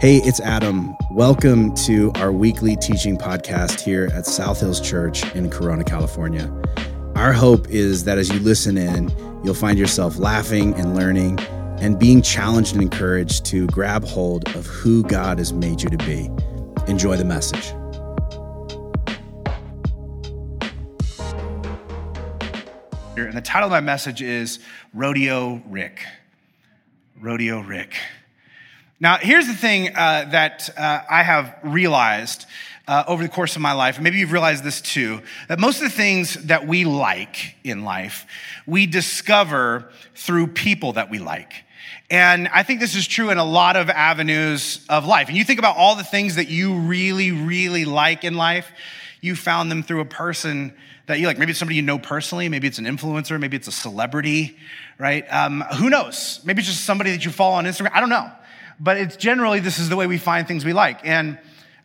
Hey, it's Adam. Welcome to our weekly teaching podcast here at South Hills Church in Corona, California. Our hope is that as you listen in, you'll find yourself laughing and learning and being challenged and encouraged to grab hold of who God has made you to be. Enjoy the message. And the title of my message is Rodeo Rick. Rodeo Rick. Now, here's the thing uh, that uh, I have realized uh, over the course of my life, and maybe you've realized this too, that most of the things that we like in life, we discover through people that we like. And I think this is true in a lot of avenues of life. And you think about all the things that you really, really like in life, you found them through a person that you like. Maybe it's somebody you know personally, maybe it's an influencer, maybe it's a celebrity, right? Um, who knows? Maybe it's just somebody that you follow on Instagram. I don't know but it's generally this is the way we find things we like. And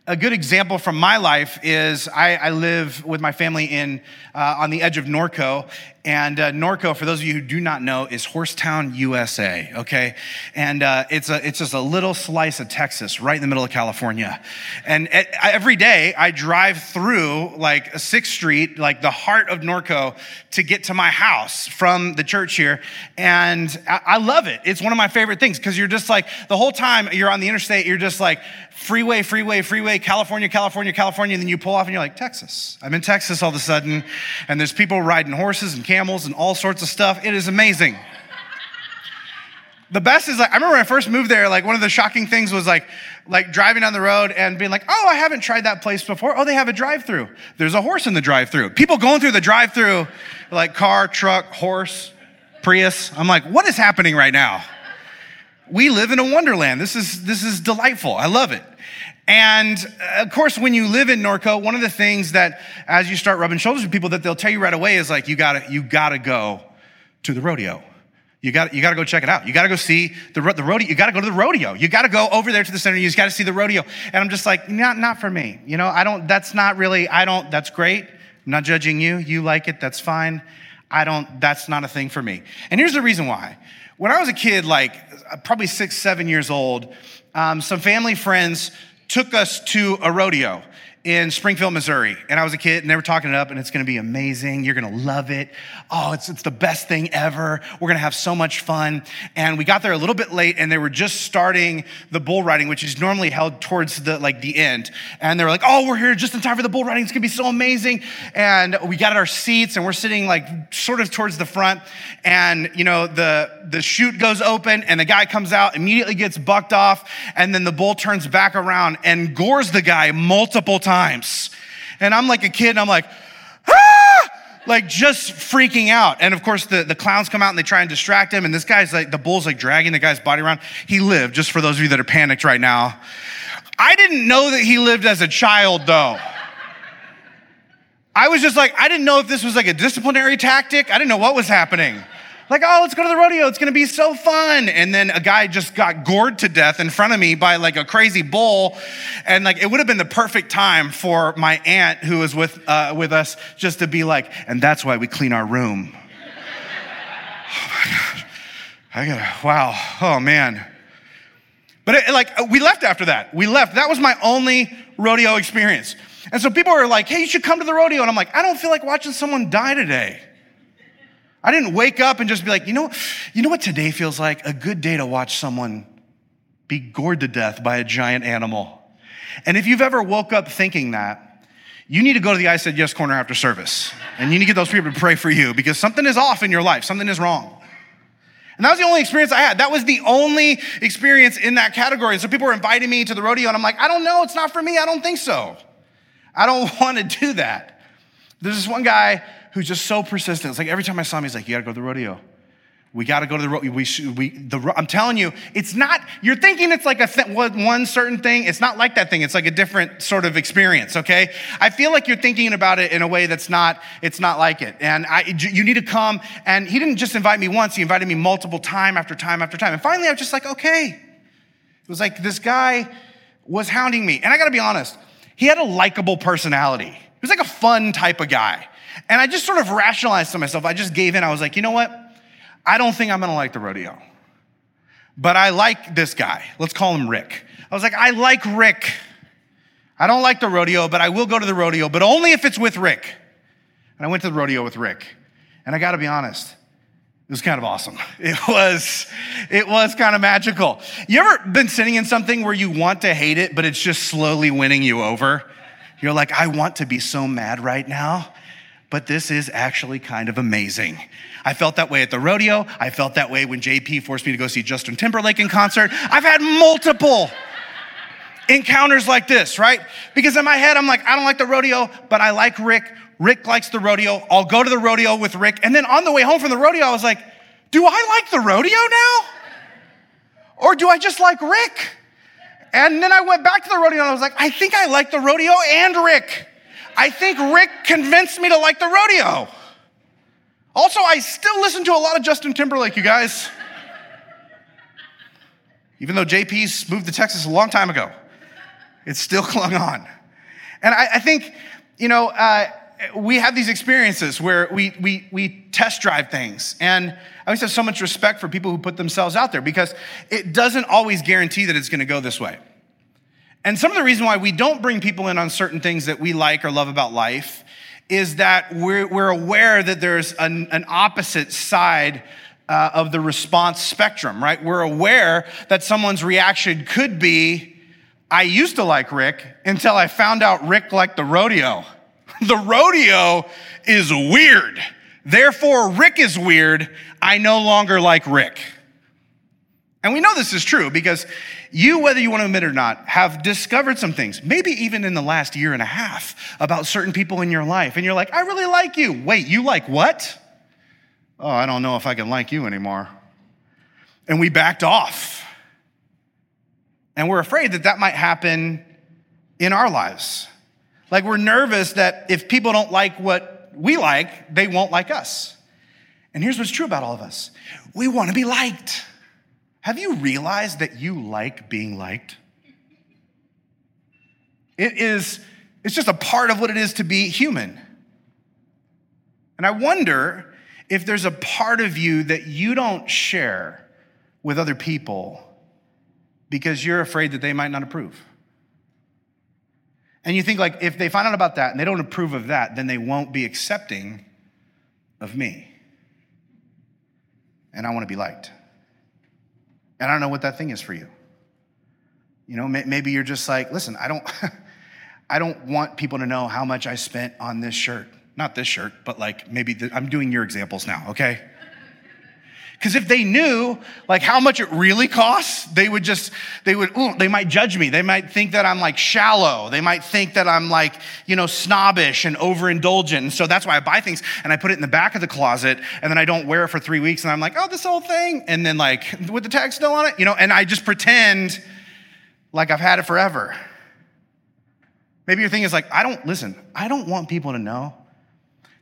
a good example from my life is I, I live with my family in uh, on the edge of Norco, and uh, Norco, for those of you who do not know, is Horsetown, USA. Okay, and uh, it's a it's just a little slice of Texas, right in the middle of California. And every day I drive through like Sixth Street, like the heart of Norco, to get to my house from the church here, and I, I love it. It's one of my favorite things because you're just like the whole time you're on the interstate, you're just like freeway, freeway, freeway, California, California, California, and then you pull off and you're like Texas. I'm in Texas all of a sudden, and there's people riding horses and camels and all sorts of stuff. It is amazing. the best is like, I remember when I first moved there, like one of the shocking things was like, like driving down the road and being like, oh, I haven't tried that place before. Oh, they have a drive through. There's a horse in the drive through. People going through the drive through, like car, truck, horse, Prius. I'm like, what is happening right now? We live in a wonderland. This is, this is delightful. I love it. And uh, of course, when you live in Norco, one of the things that as you start rubbing shoulders with people that they'll tell you right away is like, you gotta, you gotta go to the rodeo. You got you got to go check it out. You got to go see the, the rodeo. You got to go to the rodeo. You got to go over there to the center. You just got to see the rodeo. And I'm just like, not not for me. You know, I don't. That's not really. I don't. That's great. I'm not judging you. You like it. That's fine. I don't. That's not a thing for me. And here's the reason why. When I was a kid, like probably six, seven years old, um, some family friends took us to a rodeo in Springfield, Missouri. And I was a kid and they were talking it up and it's gonna be amazing. You're gonna love it. Oh, it's, it's the best thing ever. We're gonna have so much fun. And we got there a little bit late and they were just starting the bull riding, which is normally held towards the, like the end. And they were like, oh, we're here just in time for the bull riding. It's gonna be so amazing. And we got our seats and we're sitting like sort of towards the front. And, you know, the, the chute goes open and the guy comes out, immediately gets bucked off. And then the bull turns back around and gores the guy multiple times times. And I'm like a kid and I'm like, ah! like just freaking out. And of course, the, the clowns come out and they try and distract him. And this guy's like, the bull's like dragging the guy's body around. He lived, just for those of you that are panicked right now. I didn't know that he lived as a child though. I was just like, I didn't know if this was like a disciplinary tactic. I didn't know what was happening like, oh, let's go to the rodeo. It's going to be so fun. And then a guy just got gored to death in front of me by like a crazy bull. And like, it would have been the perfect time for my aunt who was with, uh, with us just to be like, and that's why we clean our room. oh my God. I gotta, wow. Oh man. But it, like, we left after that. We left. That was my only rodeo experience. And so people are like, hey, you should come to the rodeo. And I'm like, I don't feel like watching someone die today. I didn't wake up and just be like, you know, you know what today feels like? A good day to watch someone be gored to death by a giant animal. And if you've ever woke up thinking that, you need to go to the I Said Yes corner after service. And you need to get those people to pray for you because something is off in your life, something is wrong. And that was the only experience I had. That was the only experience in that category. And so people were inviting me to the rodeo, and I'm like, I don't know, it's not for me. I don't think so. I don't want to do that. There's this one guy who's just so persistent. It's like every time I saw him, he's like, You gotta go to the rodeo. We got to go to the rodeo. We, we, the, I'm telling you, it's not, you're thinking it's like a th- one certain thing. It's not like that thing. It's like a different sort of experience, okay? I feel like you're thinking about it in a way that's not, it's not like it. And I, you need to come. And he didn't just invite me once, he invited me multiple time after time after time. And finally, I was just like, okay. It was like this guy was hounding me. And I got to be honest, he had a likable personality. He was like a fun type of guy. And I just sort of rationalized to myself. I just gave in. I was like, you know what? I don't think I'm to like the rodeo. but I like this guy. Let's call him Rick. I was like, I like Rick. I don't like the rodeo, but I will go to the rodeo, but only if it's with Rick. And I went to the rodeo with Rick. And I got to be honest, it was kind of awesome. It was, it was kind of magical. You ever been sitting in something where you want to hate it, but it's just slowly winning you over? You're like, I want to be so mad right now, but this is actually kind of amazing. I felt that way at the rodeo. I felt that way when JP forced me to go see Justin Timberlake in concert. I've had multiple encounters like this, right? Because in my head, I'm like, I don't like the rodeo, but I like Rick. Rick likes the rodeo. I'll go to the rodeo with Rick. And then on the way home from the rodeo, I was like, do I like the rodeo now? Or do I just like Rick? And then I went back to the rodeo and I was like, I think I like the rodeo and Rick. I think Rick convinced me to like the rodeo. Also, I still listen to a lot of Justin Timberlake, you guys. Even though JP's moved to Texas a long time ago, it's still clung on. And I, I think, you know, uh, we have these experiences where we, we, we test drive things. And I always have so much respect for people who put themselves out there because it doesn't always guarantee that it's going to go this way. And some of the reason why we don't bring people in on certain things that we like or love about life is that we're, we're aware that there's an, an opposite side uh, of the response spectrum, right? We're aware that someone's reaction could be, I used to like Rick until I found out Rick liked the rodeo. The rodeo is weird. Therefore, Rick is weird. I no longer like Rick. And we know this is true because you, whether you want to admit it or not, have discovered some things, maybe even in the last year and a half, about certain people in your life. And you're like, I really like you. Wait, you like what? Oh, I don't know if I can like you anymore. And we backed off. And we're afraid that that might happen in our lives. Like we're nervous that if people don't like what we like, they won't like us. And here's what's true about all of us we want to be liked. Have you realized that you like being liked? It is, it's just a part of what it is to be human. And I wonder if there's a part of you that you don't share with other people because you're afraid that they might not approve. And you think, like, if they find out about that and they don't approve of that, then they won't be accepting of me. And I want to be liked. And I don't know what that thing is for you. You know, maybe you're just like, listen, I don't, I don't want people to know how much I spent on this shirt. Not this shirt, but like maybe the, I'm doing your examples now, okay? Because if they knew like how much it really costs, they would just, they would, ooh, they might judge me. They might think that I'm like shallow. They might think that I'm like, you know, snobbish and overindulgent. And so that's why I buy things and I put it in the back of the closet and then I don't wear it for three weeks and I'm like, oh, this whole thing. And then like with the tag still on it, you know, and I just pretend like I've had it forever. Maybe your thing is like, I don't, listen, I don't want people to know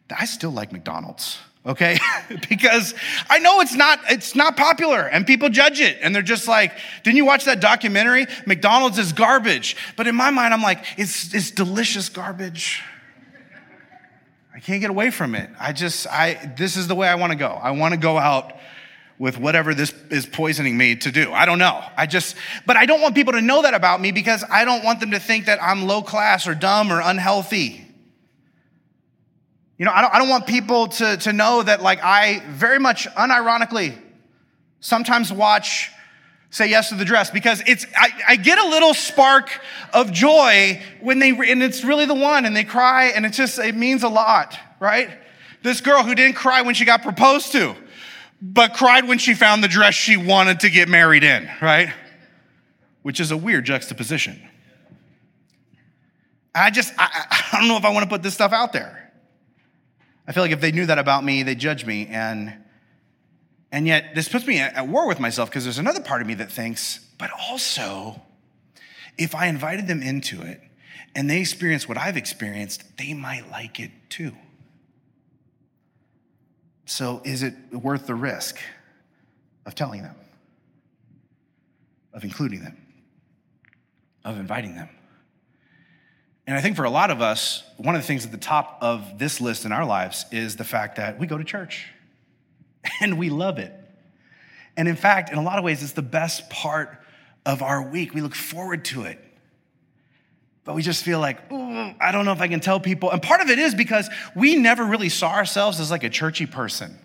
that I still like McDonald's okay? Because i know it's not it's not popular and people judge it and they're just like didn't you watch that documentary? Mcdonald's is garbage. But in my mind i'm like it's it's delicious garbage. I can't get away from it. I just i this is the way i want to go. I want to go out with whatever this is poisoning me to do. I don't know. I just but i don't want people to know that about me because i don't want them to think that i'm low class or dumb or unhealthy you know, I don't, I don't want people to, to know that, like, I very much unironically sometimes watch Say Yes to the Dress because it's, I, I get a little spark of joy when they, and it's really the one, and they cry, and it just, it means a lot, right? This girl who didn't cry when she got proposed to, but cried when she found the dress she wanted to get married in, right? Which is a weird juxtaposition. I just, I, I don't know if I want to put this stuff out there. I feel like if they knew that about me, they'd judge me. And, and yet, this puts me at war with myself because there's another part of me that thinks, but also, if I invited them into it and they experience what I've experienced, they might like it too. So, is it worth the risk of telling them, of including them, of inviting them? And I think for a lot of us, one of the things at the top of this list in our lives is the fact that we go to church and we love it. And in fact, in a lot of ways, it's the best part of our week. We look forward to it. But we just feel like, I don't know if I can tell people. And part of it is because we never really saw ourselves as like a churchy person.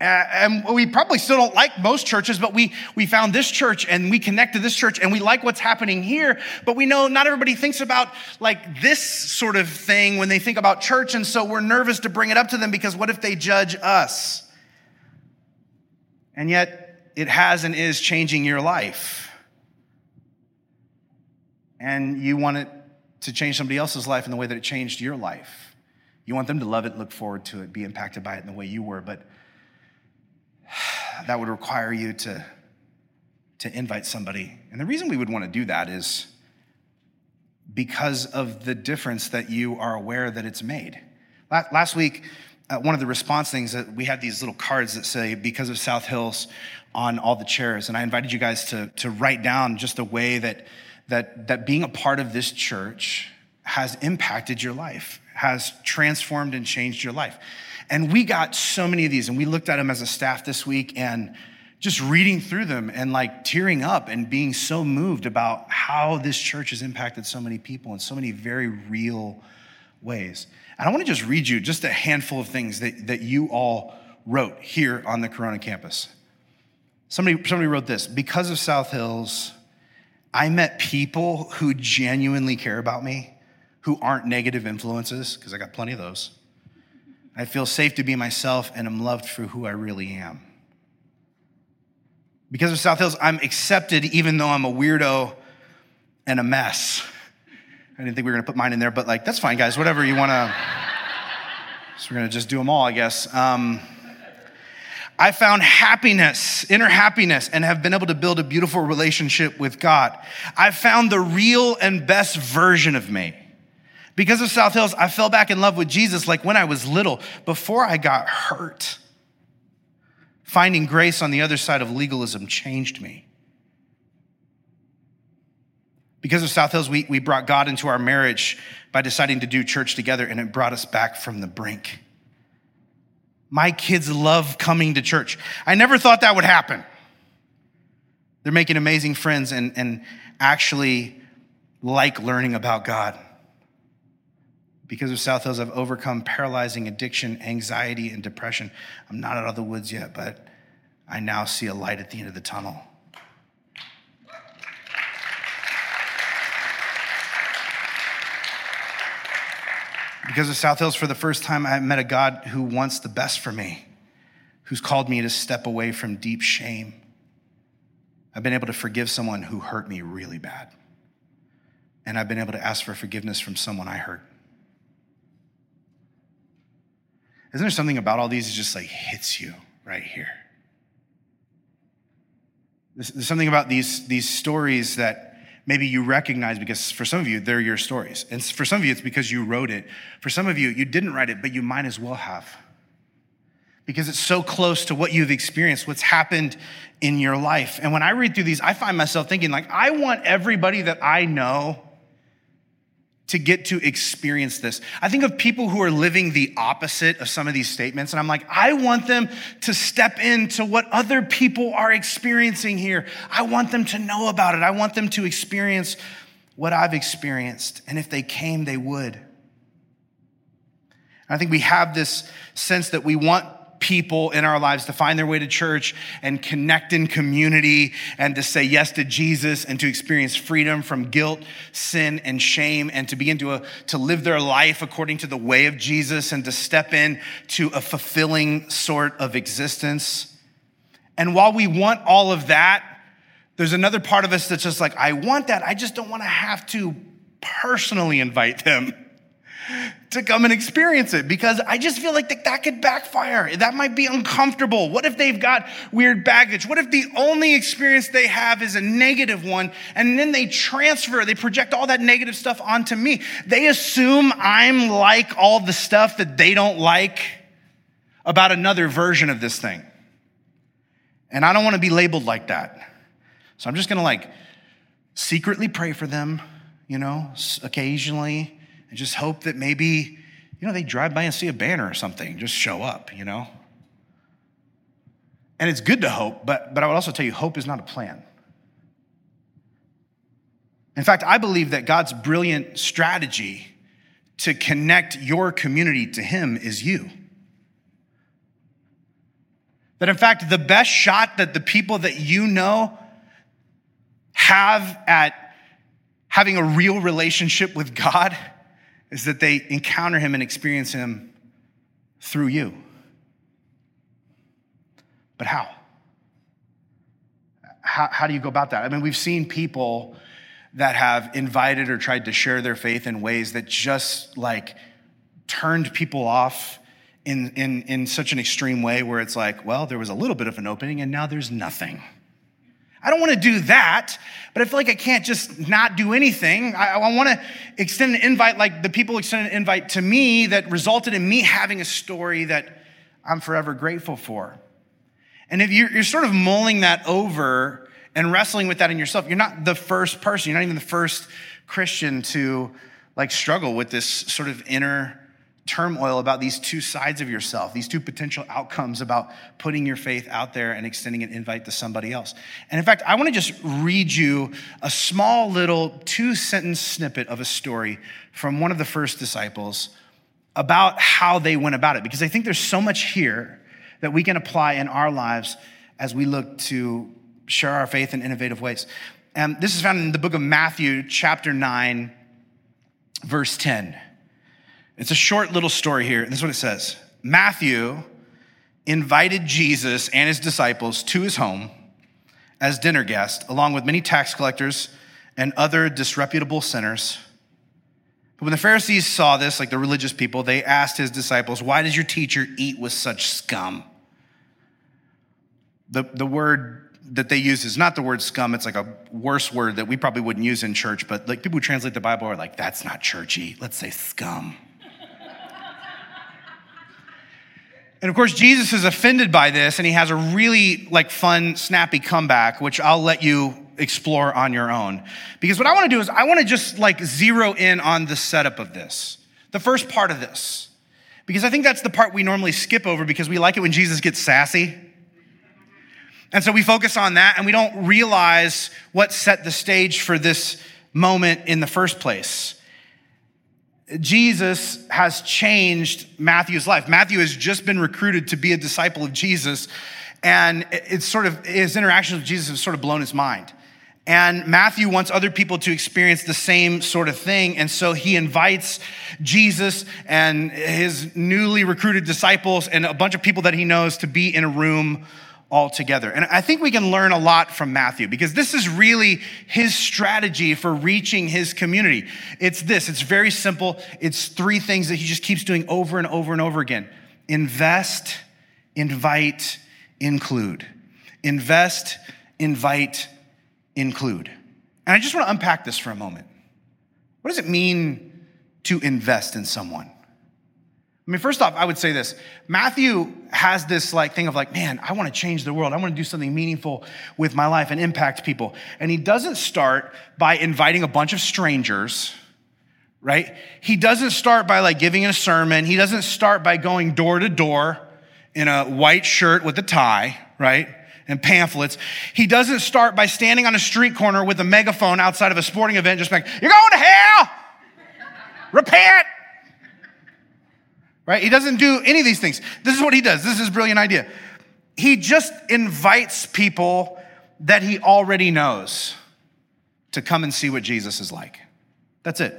Uh, and we probably still don't like most churches, but we, we found this church and we connect to this church and we like what's happening here. But we know not everybody thinks about like this sort of thing when they think about church. And so we're nervous to bring it up to them because what if they judge us? And yet it has and is changing your life and you want it to change somebody else's life in the way that it changed your life. You want them to love it, look forward to it, be impacted by it in the way you were, but that would require you to, to invite somebody. And the reason we would want to do that is because of the difference that you are aware that it's made. Last week, uh, one of the response things that we had these little cards that say, because of South Hills on all the chairs. And I invited you guys to, to write down just the way that that, that being a part of this church has impacted your life, has transformed and changed your life. And we got so many of these, and we looked at them as a staff this week and just reading through them and like tearing up and being so moved about how this church has impacted so many people in so many very real ways. And I want to just read you just a handful of things that, that you all wrote here on the Corona campus. Somebody, somebody wrote this because of South Hills, I met people who genuinely care about me, who aren't negative influences, because I got plenty of those. I feel safe to be myself and am loved for who I really am. Because of South Hills, I'm accepted even though I'm a weirdo and a mess. I didn't think we were gonna put mine in there, but like, that's fine, guys, whatever you wanna. so we're gonna just do them all, I guess. Um, I found happiness, inner happiness, and have been able to build a beautiful relationship with God. I found the real and best version of me. Because of South Hills, I fell back in love with Jesus like when I was little, before I got hurt. Finding grace on the other side of legalism changed me. Because of South Hills, we, we brought God into our marriage by deciding to do church together, and it brought us back from the brink. My kids love coming to church. I never thought that would happen. They're making amazing friends and, and actually like learning about God. Because of South Hills, I've overcome paralyzing addiction, anxiety, and depression. I'm not out of the woods yet, but I now see a light at the end of the tunnel. Because of South Hills, for the first time, I met a God who wants the best for me, who's called me to step away from deep shame. I've been able to forgive someone who hurt me really bad. And I've been able to ask for forgiveness from someone I hurt. Isn't there something about all these that just like hits you right here? There's something about these, these stories that maybe you recognize because for some of you, they're your stories. And for some of you, it's because you wrote it. For some of you, you didn't write it, but you might as well have. Because it's so close to what you've experienced, what's happened in your life. And when I read through these, I find myself thinking, like, I want everybody that I know to get to experience this. I think of people who are living the opposite of some of these statements, and I'm like, I want them to step into what other people are experiencing here. I want them to know about it. I want them to experience what I've experienced. And if they came, they would. I think we have this sense that we want people in our lives to find their way to church and connect in community and to say yes to Jesus and to experience freedom from guilt, sin, and shame and to begin to, uh, to live their life according to the way of Jesus and to step in to a fulfilling sort of existence. And while we want all of that, there's another part of us that's just like, I want that. I just don't want to have to personally invite them to come and experience it because I just feel like that, that could backfire. That might be uncomfortable. What if they've got weird baggage? What if the only experience they have is a negative one and then they transfer, they project all that negative stuff onto me? They assume I'm like all the stuff that they don't like about another version of this thing. And I don't want to be labeled like that. So I'm just going to like secretly pray for them, you know, occasionally and just hope that maybe, you know, they drive by and see a banner or something, just show up, you know? And it's good to hope, but, but I would also tell you hope is not a plan. In fact, I believe that God's brilliant strategy to connect your community to Him is you. That in fact, the best shot that the people that you know have at having a real relationship with God is that they encounter Him and experience Him through you. But how? How, how do you go about that? I mean, we've seen people that have invited or tried to share their faith in ways that just like turned people off in, in, in such an extreme way where it's like, well, there was a little bit of an opening and now there's nothing. I don't want to do that, but I feel like I can't just not do anything. I, I want to extend an invite like the people extended an invite to me that resulted in me having a story that I'm forever grateful for. And if you're, you're sort of mulling that over and wrestling with that in yourself, you're not the first person, you're not even the first Christian to like struggle with this sort of inner turmoil about these two sides of yourself, these two potential outcomes about putting your faith out there and extending an invite to somebody else. And in fact, I want to just read you a small little two sentence snippet of a story from one of the first disciples about how they went about it, because I think there's so much here that we can apply in our lives as we look to share our faith in innovative ways. And this is found in the book of Matthew, chapter 9, verse 10. It's a short little story here. This is what it says Matthew invited Jesus and his disciples to his home as dinner guests, along with many tax collectors and other disreputable sinners. But when the Pharisees saw this, like the religious people, they asked his disciples, Why does your teacher eat with such scum? The, the word that they use is not the word scum, it's like a worse word that we probably wouldn't use in church, but like people who translate the Bible are like, That's not churchy. Let's say scum. And of course, Jesus is offended by this and he has a really like fun, snappy comeback, which I'll let you explore on your own. Because what I want to do is I want to just like zero in on the setup of this. The first part of this. Because I think that's the part we normally skip over because we like it when Jesus gets sassy. And so we focus on that and we don't realize what set the stage for this moment in the first place. Jesus has changed Matthew's life. Matthew has just been recruited to be a disciple of Jesus, and it's sort of his interactions with Jesus have sort of blown his mind. And Matthew wants other people to experience the same sort of thing. And so he invites Jesus and his newly recruited disciples and a bunch of people that he knows to be in a room altogether. And I think we can learn a lot from Matthew because this is really his strategy for reaching his community. It's this, it's very simple. It's three things that he just keeps doing over and over and over again invest, invite, include. Invest, invite, include. And I just want to unpack this for a moment. What does it mean to invest in someone? I mean, first off, I would say this. Matthew has this like thing of like, man, I want to change the world. I want to do something meaningful with my life and impact people. And he doesn't start by inviting a bunch of strangers, right? He doesn't start by like giving a sermon. He doesn't start by going door to door in a white shirt with a tie, right? And pamphlets. He doesn't start by standing on a street corner with a megaphone outside of a sporting event, just like, you're going to hell! Repent! Right? He doesn't do any of these things. This is what he does. This is brilliant idea. He just invites people that he already knows to come and see what Jesus is like. That's it.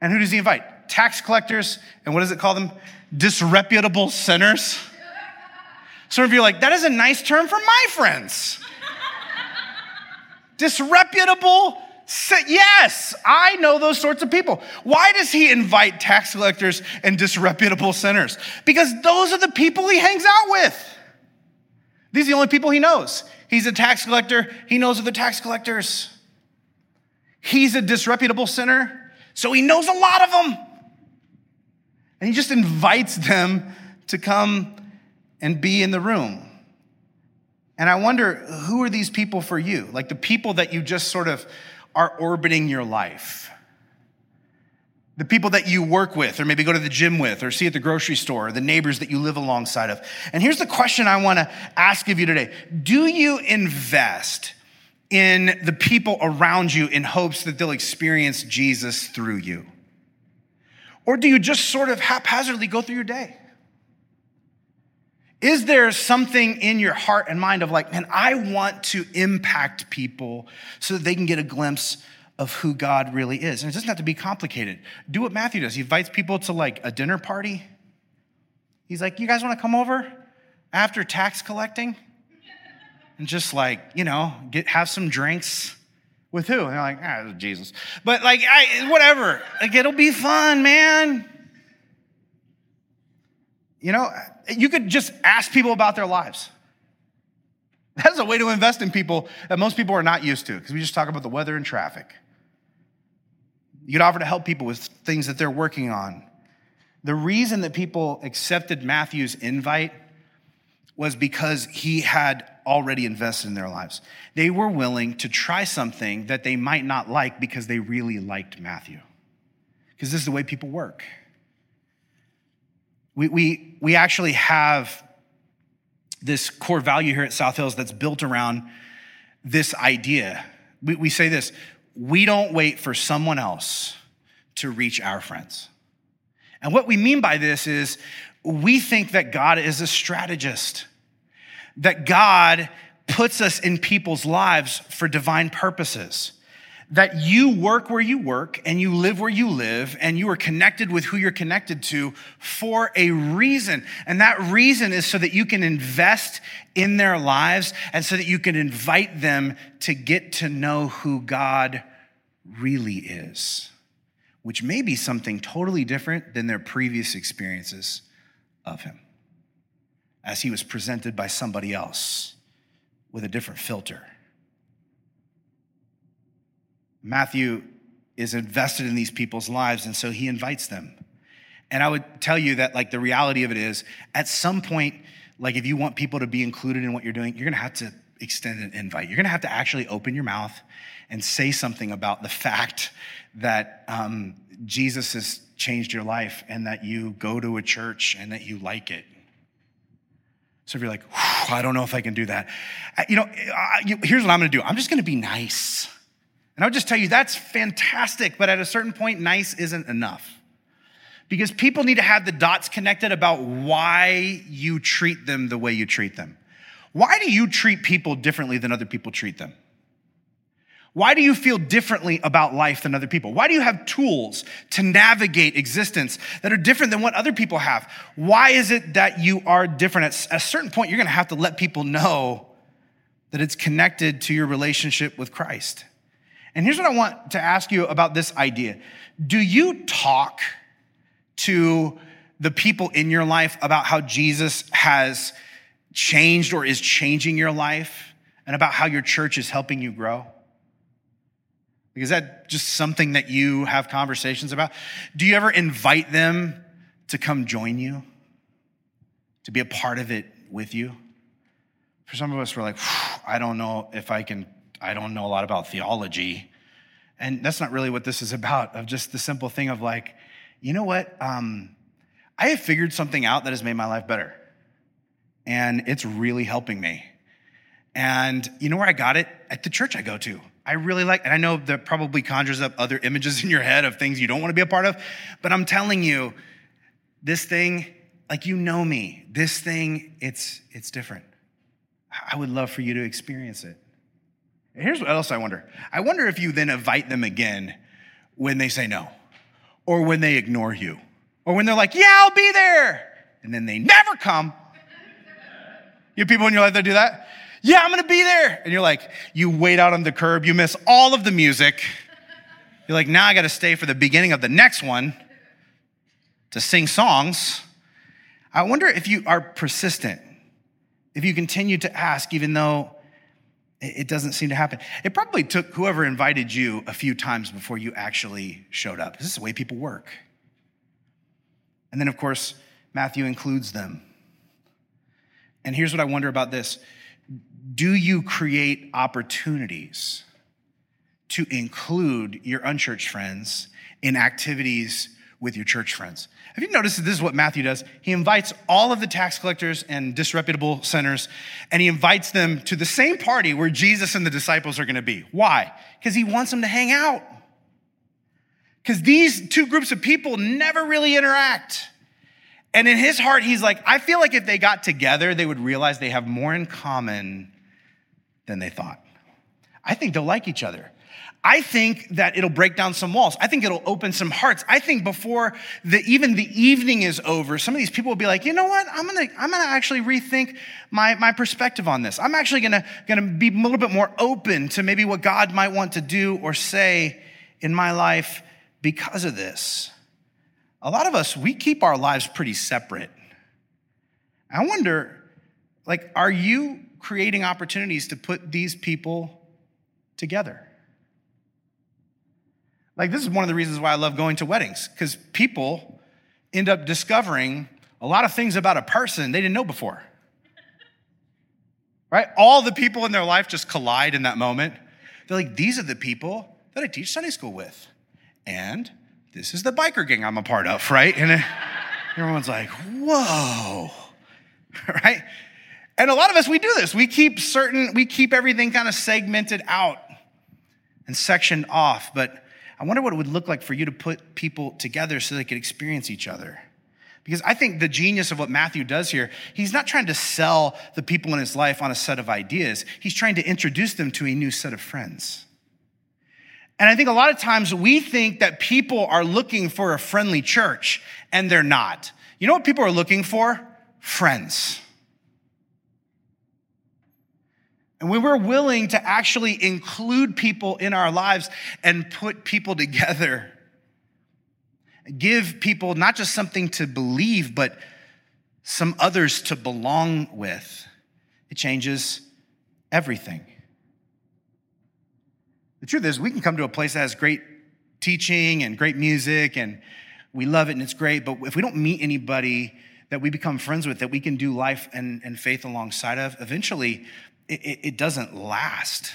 And who does he invite? Tax collectors, and what does it call them? Disreputable sinners. Some of you are like, that is a nice term for my friends. Disreputable Yes, I know those sorts of people. Why does he invite tax collectors and disreputable sinners? Because those are the people he hangs out with. These are the only people he knows. He's a tax collector, he knows other tax collectors. He's a disreputable sinner, so he knows a lot of them. And he just invites them to come and be in the room. And I wonder, who are these people for you? Like the people that you just sort of are orbiting your life. the people that you work with, or maybe go to the gym with, or see at the grocery store, or the neighbors that you live alongside of. And here's the question I want to ask of you today Do you invest in the people around you in hopes that they'll experience Jesus through you? Or do you just sort of haphazardly go through your day? Is there something in your heart and mind of like, man, I want to impact people so that they can get a glimpse of who God really is? And it doesn't have to be complicated. Do what Matthew does. He invites people to like a dinner party. He's like, you guys want to come over after tax collecting? And just like, you know, get have some drinks. With who? And they're like, ah, Jesus. But like, I, whatever. Like, it'll be fun, man. You know, you could just ask people about their lives. That's a way to invest in people that most people are not used to because we just talk about the weather and traffic. You could offer to help people with things that they're working on. The reason that people accepted Matthew's invite was because he had already invested in their lives. They were willing to try something that they might not like because they really liked Matthew. Because this is the way people work. We, we, we actually have this core value here at South Hills that's built around this idea. We, we say this we don't wait for someone else to reach our friends. And what we mean by this is we think that God is a strategist, that God puts us in people's lives for divine purposes that you work where you work and you live where you live and you are connected with who you're connected to for a reason. And that reason is so that you can invest in their lives and so that you can invite them to get to know who God really is, which may be something totally different than their previous experiences of Him as He was presented by somebody else with a different filter. Matthew is invested in these people's lives, and so he invites them. And I would tell you that, like, the reality of it is, at some point, like, if you want people to be included in what you're doing, you're gonna have to extend an invite. You're gonna have to actually open your mouth and say something about the fact that um, Jesus has changed your life and that you go to a church and that you like it. So if you're like, I don't know if I can do that, you know, here's what I'm gonna do I'm just gonna be nice. And I'll just tell you, that's fantastic, but at a certain point, nice isn't enough. Because people need to have the dots connected about why you treat them the way you treat them. Why do you treat people differently than other people treat them? Why do you feel differently about life than other people? Why do you have tools to navigate existence that are different than what other people have? Why is it that you are different? At a certain point, you're gonna have to let people know that it's connected to your relationship with Christ. And here's what I want to ask you about this idea Do you talk to the people in your life about how Jesus has changed or is changing your life and about how your church is helping you grow? Is that just something that you have conversations about? Do you ever invite them to come join you, to be a part of it with you? For some of us, we're like, I don't know if I can I don't know a lot about theology. And that's not really what this is about, of just the simple thing of like, you know what? Um, I have figured something out that has made my life better. And it's really helping me. And you know where I got it? At the church I go to. I really like, and I know that probably conjures up other images in your head of things you don't want to be a part of, but I'm telling you, this thing, like you know me, this thing, it's it's different. I would love for you to experience it. Here's what else I wonder. I wonder if you then invite them again when they say no, or when they ignore you, or when they're like, yeah, I'll be there, and then they never come. You have people in your life that do that? Yeah, I'm gonna be there. And you're like, you wait out on the curb, you miss all of the music. You're like, now I gotta stay for the beginning of the next one to sing songs. I wonder if you are persistent, if you continue to ask, even though it doesn't seem to happen. It probably took whoever invited you a few times before you actually showed up. This is the way people work. And then, of course, Matthew includes them. And here's what I wonder about this Do you create opportunities to include your unchurched friends in activities with your church friends. Have you noticed that this is what Matthew does? He invites all of the tax collectors and disreputable sinners, and he invites them to the same party where Jesus and the disciples are to be. Why? Because he wants them to hang out. Because these two groups of people never really interact. And in his heart, he's like, I feel like if they got together, they would realize they have more in common than they thought. I think they'll like each other. I think that it'll break down some walls. I think it'll open some hearts. I think before the, even the evening is over, some of these people will be like, you know what? I'm gonna, I'm gonna actually rethink my, my perspective on this. I'm actually gonna, gonna be a little bit more open to maybe what God might want to do or say in my life because of this. A lot of us, we keep our lives pretty separate. I wonder, like, are you creating opportunities to put these people together? Like, this is one of the reasons why I love going to weddings, because people end up discovering a lot of things about a person they didn't know before. Right? All the people in their life just collide in that moment. They're like, these are the people that I teach Sunday school with. And this is the biker gang I'm a part of, right? And everyone's like, whoa, right? And a lot of us, we do this. We keep certain, we keep everything kind of segmented out and sectioned off. But I wonder what it would look like for you to put people together so they could experience each other. Because I think the genius of what Matthew does here, he's not trying to sell the people in his life on a set of ideas. He's trying to introduce them to a new set of friends. And I think a lot of times we think that people are looking for a friendly church, and they're not. You know what people are looking for? Friends. And when we're willing to actually include people in our lives and put people together, give people not just something to believe, but some others to belong with, it changes everything. The truth is, we can come to a place that has great teaching and great music, and we love it and it's great, but if we don't meet anybody that we become friends with, that we can do life and, and faith alongside of, eventually it, it, doesn't last.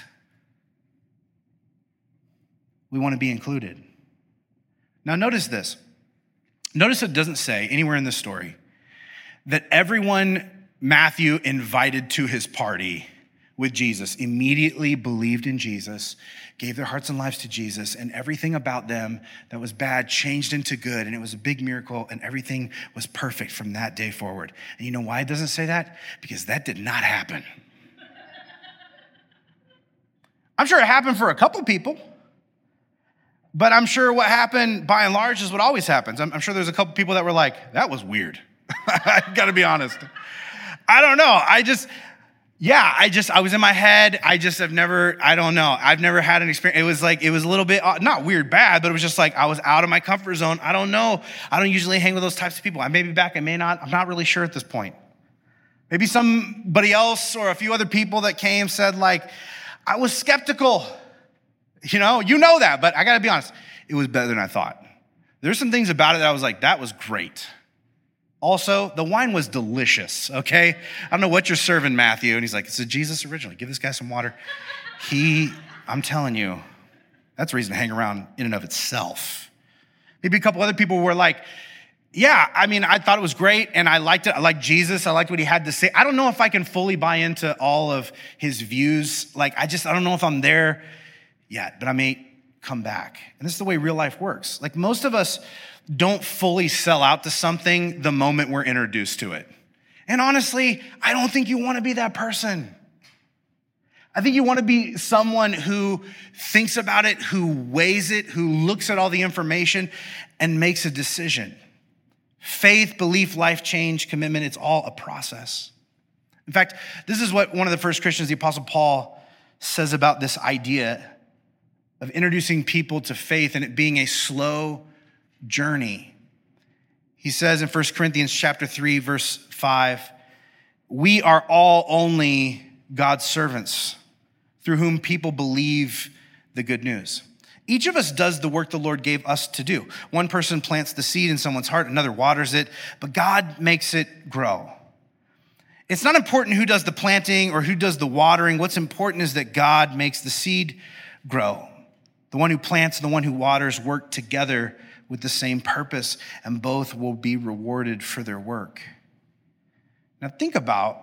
We want to be included. Now, notice this. Notice it doesn't say anywhere in the story that everyone Matthew invited to his party with Jesus immediately believed in Jesus, gave their hearts and lives to Jesus, and everything about them that was bad changed into good, and it was a big miracle, and everything was perfect from that day forward. And you know why it doesn't say that? Because that did not happen. I'm sure it happened for a couple people. But I'm sure what happened by and large is what always happens. I'm, I'm sure there's a couple people that were like, that was weird. I gotta be honest. I don't know. I just, yeah, I just, I was in my head. I just have never, I don't know. I've never had an experience. It was like, it was a little bit, uh, not weird, bad, but it was just like, I was out of my comfort zone. I don't know. I don't usually hang with those types of people. I may be back, I may not. I'm not really sure at this point. Maybe somebody else or a few other people that came said, like, I was skeptical. You know, you know that, but I gotta be honest, it was better than I thought. There's some things about it that I was like, that was great. Also, the wine was delicious, okay? I don't know what you're serving, Matthew. And he's like, it's a Jesus original. Give this guy some water. He, I'm telling you, that's a reason to hang around in and of itself. Maybe a couple other people were like, yeah, I mean, I thought it was great and I liked it. I liked Jesus. I liked what he had to say. I don't know if I can fully buy into all of his views. Like, I just, I don't know if I'm there yet, but I may come back. And this is the way real life works. Like, most of us, don't fully sell out to something the moment we're introduced to it. And honestly, I don't think you want to be that person. I think you want to be someone who thinks about it, who weighs it, who looks at all the information and makes a decision. Faith, belief, life change, commitment, it's all a process. In fact, this is what one of the first Christians, the Apostle Paul, says about this idea of introducing people to faith and it being a slow journey. He says in 1 Corinthians chapter 3 verse 5, we are all only God's servants through whom people believe the good news. Each of us does the work the Lord gave us to do. One person plants the seed in someone's heart, another waters it, but God makes it grow. It's not important who does the planting or who does the watering. What's important is that God makes the seed grow. The one who plants and the one who waters work together with the same purpose, and both will be rewarded for their work. Now, think about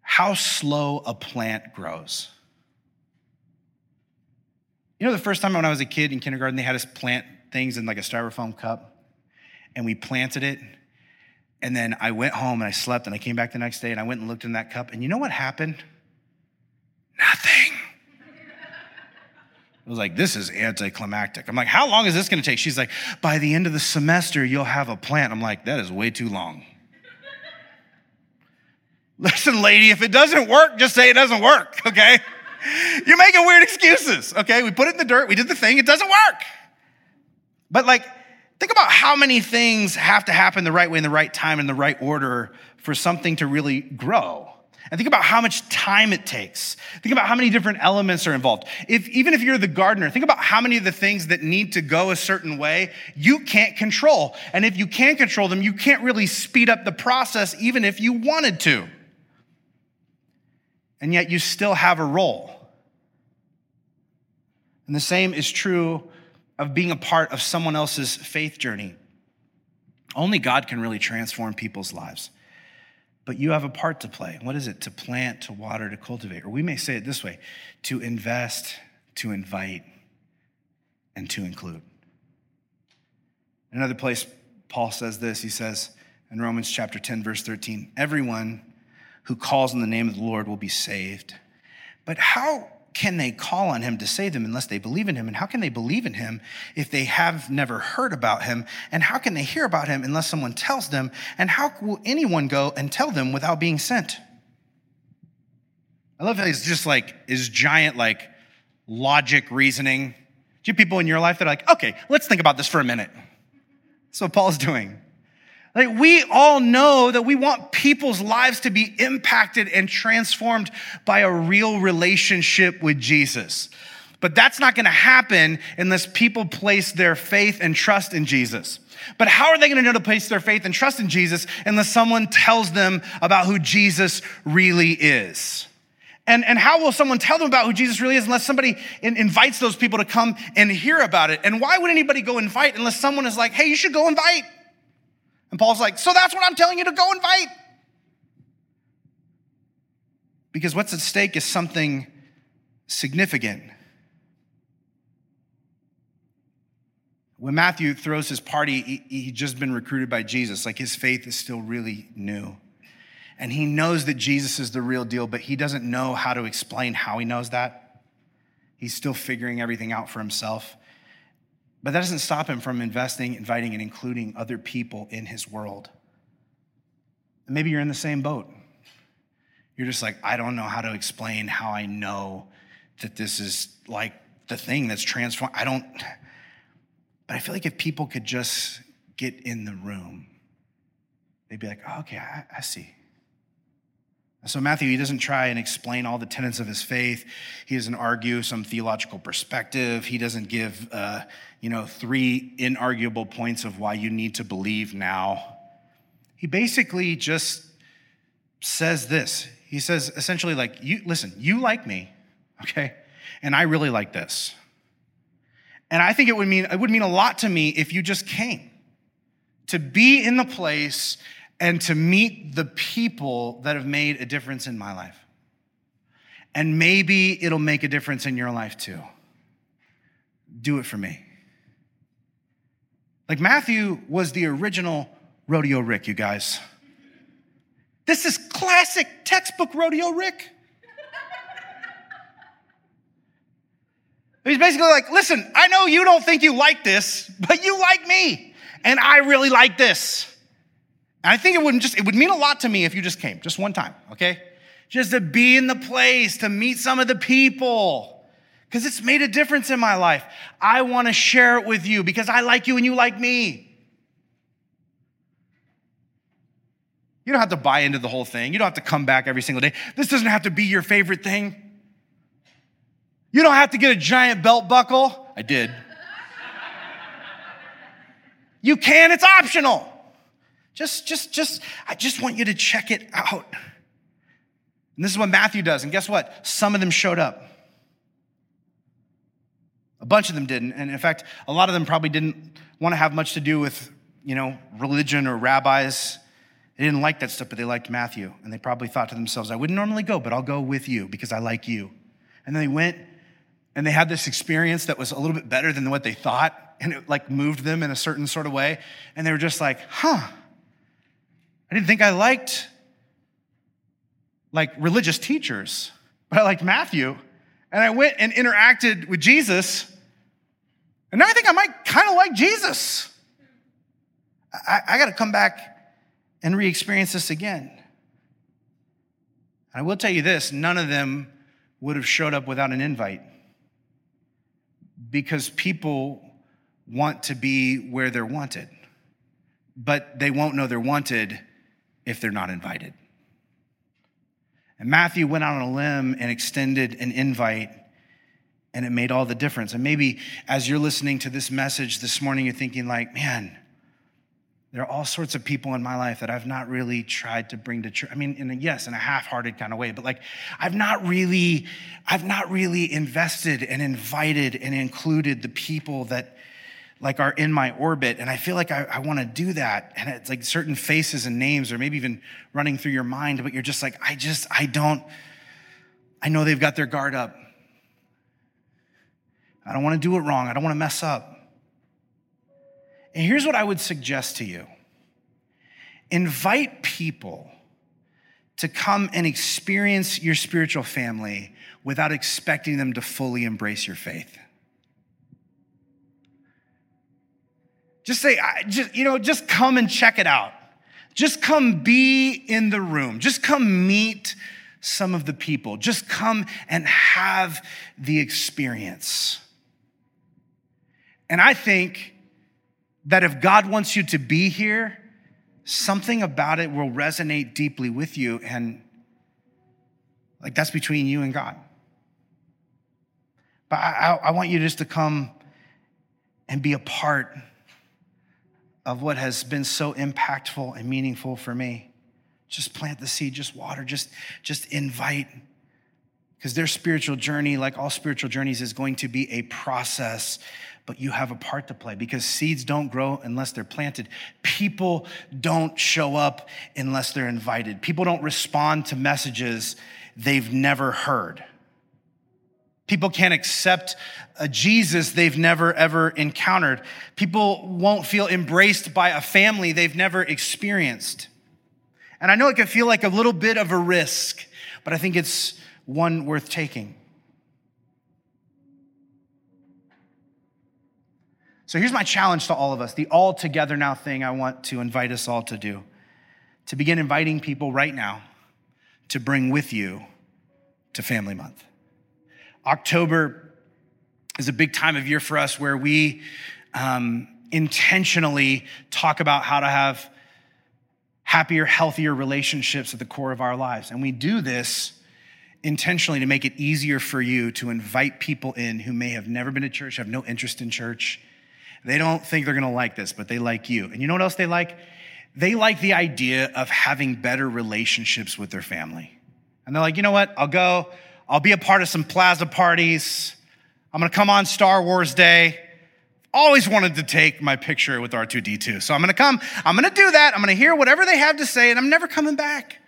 how slow a plant grows. You know, the first time when I was a kid in kindergarten, they had us plant things in like a styrofoam cup, and we planted it. And then I went home and I slept, and I came back the next day and I went and looked in that cup, and you know what happened? Nothing. I was like, this is anticlimactic. I'm like, how long is this going to take? She's like, by the end of the semester, you'll have a plant. I'm like, that is way too long. Listen, lady, if it doesn't work, just say it doesn't work, okay? You're making weird excuses, okay? We put it in the dirt, we did the thing, it doesn't work. But like, think about how many things have to happen the right way in the right time in the right order for something to really grow. And think about how much time it takes. Think about how many different elements are involved. If, even if you're the gardener, think about how many of the things that need to go a certain way you can't control. And if you can't control them, you can't really speed up the process even if you wanted to. And yet you still have a role. And the same is true of being a part of someone else's faith journey. Only God can really transform people's lives but you have a part to play. What is it? To plant, to water, to cultivate. Or we may say it this way to invest, to invite, and to include. In Another place, Paul says this. He says in Romans chapter 10, verse 13, everyone who calls on the name of the Lord will be saved. But how can they call on him to save them unless they believe in him? And how can they believe in him if they have never heard about him? And how can they hear about him unless someone tells them? And how will anyone go and tell them without being sent? I love how he's just like his giant like logic reasoning. Do you people in your life that are like, okay, let's think about this for a minute? That's what Paul's doing. Like we all know that we want people's lives to be impacted and transformed by a real relationship with Jesus. But that's not going to happen unless people place their faith and trust in Jesus. But how are they going to know to place their faith and trust in Jesus unless someone tells them about who Jesus really is? And, and how will someone tell them about who Jesus really is unless somebody in, invites those people to come and hear about it? And why would anybody go invite unless someone is like, hey, you should go invite? And Paul's like, So that's what I'm telling you to go invite. Because what's at stake is something significant. When Matthew throws his party, he, he just been recruited by Jesus. Like his faith is still really new. And he knows that Jesus is the real deal, but he doesn't know how to explain how he knows that. He's still figuring everything out for himself. But that doesn't stop him from investing, inviting, and including other people in his world. And maybe you're in the same boat. You're just like, I don't know how to explain how I know that this is like the thing that's transformed. I don't, but I feel like if people could just get in the room, they'd be like, oh, okay, I, I see. So, Matthew, he doesn't try and explain all the tenets of his faith. He doesn't argue some theological perspective. He doesn't give, uh, you know, three inarguable points of why you need to believe now. He basically just says this. He says essentially, like, you listen, you like me, okay? And I really like this. And I think it would mean it would mean a lot to me if you just came to be in the place and to meet the people that have made a difference in my life. And maybe it'll make a difference in your life too. Do it for me. Like Matthew was the original Rodeo Rick, you guys. This is classic textbook Rodeo Rick. He's basically like, listen, I know you don't think you like this, but you like me, and I really like this. And I think it would just, it would mean a lot to me if you just came, just one time, okay? Just to be in the place, to meet some of the people. Because it's made a difference in my life. I want to share it with you because I like you and you like me. You don't have to buy into the whole thing. You don't have to come back every single day. This doesn't have to be your favorite thing. You don't have to get a giant belt buckle. I did. you can, it's optional. Just, just, just, I just want you to check it out. And this is what Matthew does. And guess what? Some of them showed up. A bunch of them didn't. And in fact, a lot of them probably didn't want to have much to do with, you know, religion or rabbis. They didn't like that stuff, but they liked Matthew. And they probably thought to themselves, I wouldn't normally go, but I'll go with you because I like you. And then they went and they had this experience that was a little bit better than what they thought. And it like moved them in a certain sort of way. And they were just like, huh, I didn't think I liked like religious teachers, but I liked Matthew. And I went and interacted with Jesus. And now I think I might kind of like Jesus. I, I got to come back and re experience this again. I will tell you this none of them would have showed up without an invite because people want to be where they're wanted, but they won't know they're wanted if they're not invited. And Matthew went out on a limb and extended an invite, and it made all the difference. And maybe as you're listening to this message this morning, you're thinking, like, man, there are all sorts of people in my life that I've not really tried to bring to church. I mean, in a, yes, in a half-hearted kind of way, but like I've not really, I've not really invested and invited and included the people that like are in my orbit. And I feel like I, I want to do that. And it's like certain faces and names, or maybe even running through your mind, but you're just like, I just, I don't, I know they've got their guard up. I don't want to do it wrong. I don't want to mess up. And here's what I would suggest to you invite people to come and experience your spiritual family without expecting them to fully embrace your faith. Just say, just, you know, just come and check it out. Just come be in the room. Just come meet some of the people. Just come and have the experience. And I think that if God wants you to be here, something about it will resonate deeply with you. And like that's between you and God. But I, I, want you just to come and be a part of what has been so impactful and meaningful for me. Just plant the seed, just water, just, just invite. Because their spiritual journey, like all spiritual journeys, is going to be a process, but you have a part to play because seeds don't grow unless they're planted. People don't show up unless they're invited. People don't respond to messages they've never heard. People can't accept a Jesus they've never ever encountered. People won't feel embraced by a family they've never experienced. And I know it can feel like a little bit of a risk, but I think it's one worth taking. So here's my challenge to all of us the all together now thing I want to invite us all to do to begin inviting people right now to bring with you to Family Month. October is a big time of year for us where we um, intentionally talk about how to have happier, healthier relationships at the core of our lives. And we do this intentionally to make it easier for you to invite people in who may have never been to church, have no interest in church. They don't think they're gonna like this, but they like you. And you know what else they like? They like the idea of having better relationships with their family. And they're like, you know what? I'll go, I'll be a part of some plaza parties. I'm to come on Star Wars Day. Always wanted to take my picture with R2D2. So I'm to come, I'm to do that. I'm to hear whatever they have to say, and I'm never coming back.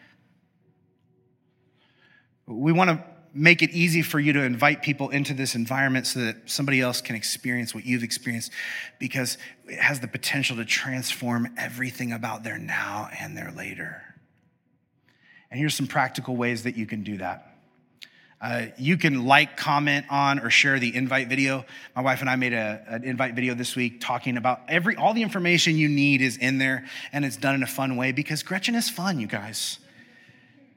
We want to make it easy for you to invite people into this environment so that somebody else can experience what you've experienced because it has the potential to transform everything about their now and their later. And here's some practical ways that you can do that. Uh, you can like, comment on, or share the invite video. My wife and I made a, an invite video this week talking about every all the information you need is in there, and it's done in a fun way because Gretchen is fun, you guys.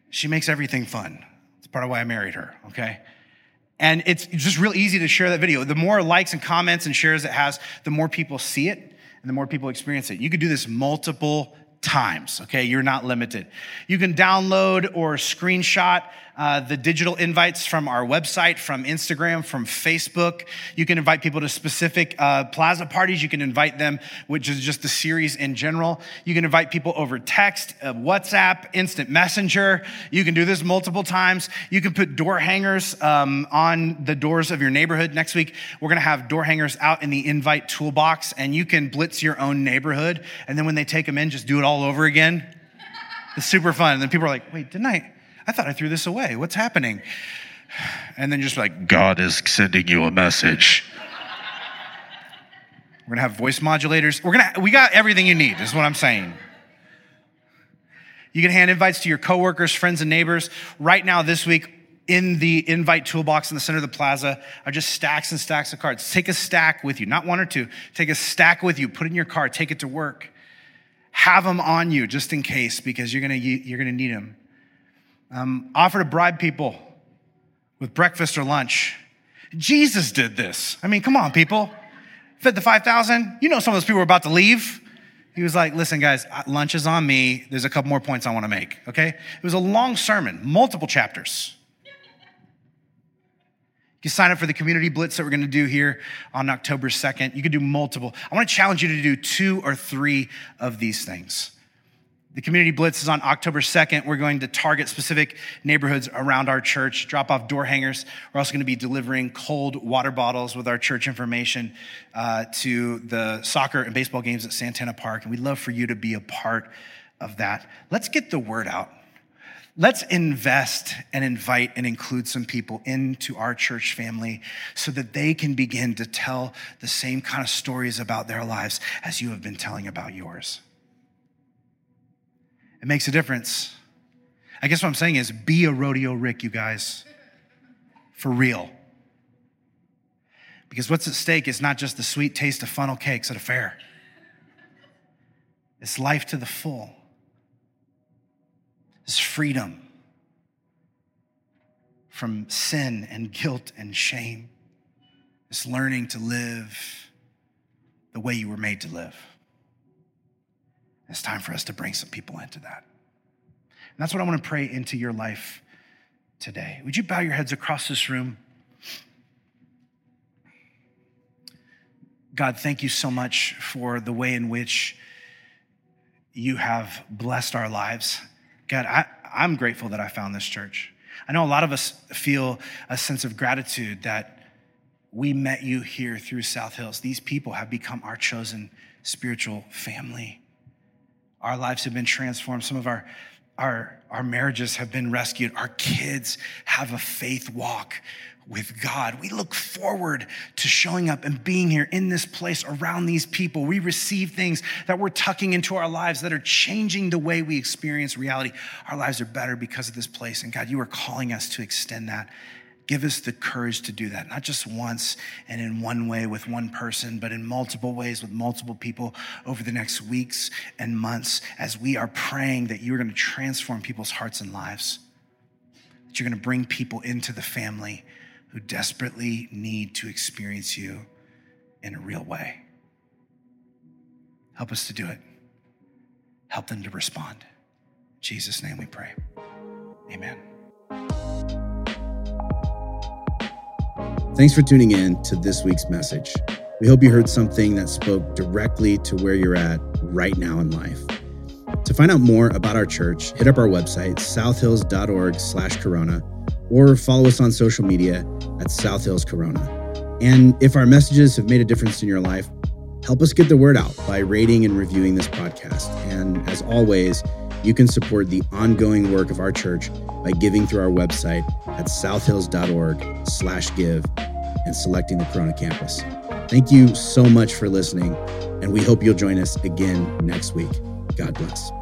She makes everything fun. It's part of why I married her. Okay. And it's just real easy to share that video. The more likes and comments and shares it has, the more people see it and the more people experience it. You could do this multiple times, okay? You're not limited. You can download or screenshot uh, the digital invites from our website, from Instagram, from Facebook. You can invite people to specific uh, plaza parties. You can invite them, which is just the series in general. You can invite people over text, uh, WhatsApp, instant messenger. You can do this multiple times. You can put door hangers um, on the doors of your neighborhood. Next week, we're going to have door hangers out in the invite toolbox, and you can blitz your own neighborhood. And then when they take them in, just do it all over again. It's super fun. And then people are like, wait, didn't I? I thought I threw this away. What's happening? And then just like, God is sending you a message. We're gonna have voice modulators. We're gonna, we got everything you need, is what I'm saying. You can hand invites to your coworkers, friends, and neighbors. Right now, this week, in the invite toolbox in the center of the plaza are just stacks and stacks of cards. Take a stack with you, not one or two. Take a stack with you, put it in your car, take it to work. Have them on you just in case because you're gonna, you're gonna need them. Um, offer to bribe people with breakfast or lunch. Jesus did this. I mean, come on, people. Fed the 5,000. You know, some of those people were about to leave. He was like, listen, guys, lunch is on me. There's a couple more points I want to make, okay? It was a long sermon, multiple chapters. You can sign up for the community blitz that we're going to do here on October 2nd. You can do multiple. I want to challenge you to do two or three of these things. The community blitz is on October 2nd. We're going to target specific neighborhoods around our church, drop off door hangers. We're also going to be delivering cold water bottles with our church information uh, to the soccer and baseball games at Santana Park. And we'd love for you to be a part of that. Let's get the word out let's invest and invite and include some people into our church family so that they can begin to tell the same kind of stories about their lives as you have been telling about yours. It makes a difference. I guess what I'm saying is be a rodeo Rick, you guys, for real. Because what's at stake is not just the sweet taste of funnel cakes at a fair, it's life to the full it's freedom from sin and guilt and shame. It's learning to live the way you were made to live. It's time for us to bring some people into that. And that's what I want to pray into your life today. Would you bow your heads across this room? God, thank you so much for the way in which you have blessed our lives. God, I, I'm grateful that I found this church. I know a lot of us feel a sense of gratitude that we met you here through South Hills. These people have become our chosen spiritual family. Our lives have been transformed. Some of our, our, our marriages have been rescued. Our kids have a faith walk with God. We look forward to showing up and being here in this place around these people. We receive things that we're tucking into our lives that are changing the way we experience reality. Our lives are better because of this place. And God, you are calling us to extend that. Give us the courage to do that, not just once and in one way with one person, but in multiple ways with multiple people over the next weeks and months as we are praying that you are going to transform people's hearts and lives, that you're going to bring people into the family who desperately need to experience you in a real way. Help us to do it. Help them to respond. In Jesus' name we pray. Amen. Thanks for tuning in to this week's message. We hope you heard something that spoke directly to where you're at right now in life. To find out more about our church, hit up our website, southhills.org slash corona or follow us on social media at South Hills Corona. And if our messages have made a difference in your life, help us get the word out by rating and reviewing this podcast. And as always, you can support the ongoing work of our church by giving through our website at southhills.org slash give and selecting the Corona campus. Thank you so much for listening, and we hope you'll join us again next week. God bless.